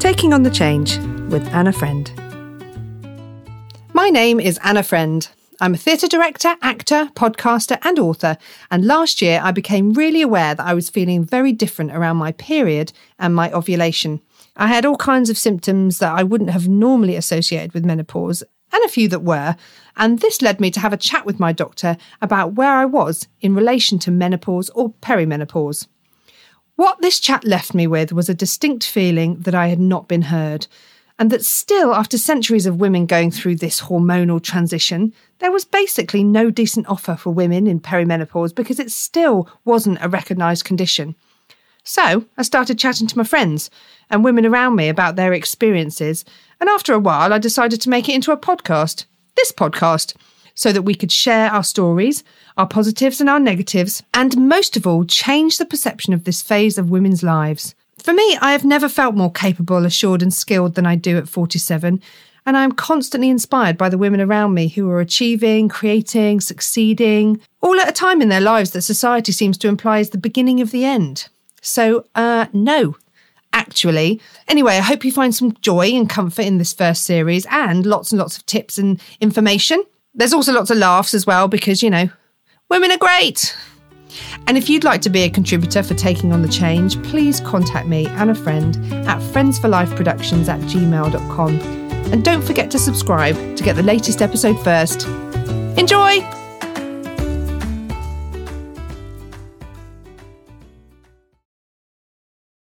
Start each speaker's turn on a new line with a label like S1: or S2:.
S1: Taking on the Change with Anna Friend. My name is Anna Friend. I'm a theatre director, actor, podcaster, and author. And last year, I became really aware that I was feeling very different around my period and my ovulation. I had all kinds of symptoms that I wouldn't have normally associated with menopause, and a few that were. And this led me to have a chat with my doctor about where I was in relation to menopause or perimenopause. What this chat left me with was a distinct feeling that I had not been heard, and that still, after centuries of women going through this hormonal transition, there was basically no decent offer for women in perimenopause because it still wasn't a recognised condition. So I started chatting to my friends and women around me about their experiences, and after a while, I decided to make it into a podcast this podcast so that we could share our stories, our positives and our negatives, and most of all, change the perception of this phase of women's lives. For me, I have never felt more capable, assured, and skilled than I do at 47, and I am constantly inspired by the women around me who are achieving, creating, succeeding, all at a time in their lives that society seems to imply is the beginning of the end. So, uh, no, actually. Anyway, I hope you find some joy and comfort in this first series and lots and lots of tips and information. There's also lots of laughs as well because, you know, women are great. And if you'd like to be a contributor for taking on the change, please contact me Anna Friend at friendsforlifeproductions at gmail.com. And don't forget to subscribe to get the latest episode first. Enjoy!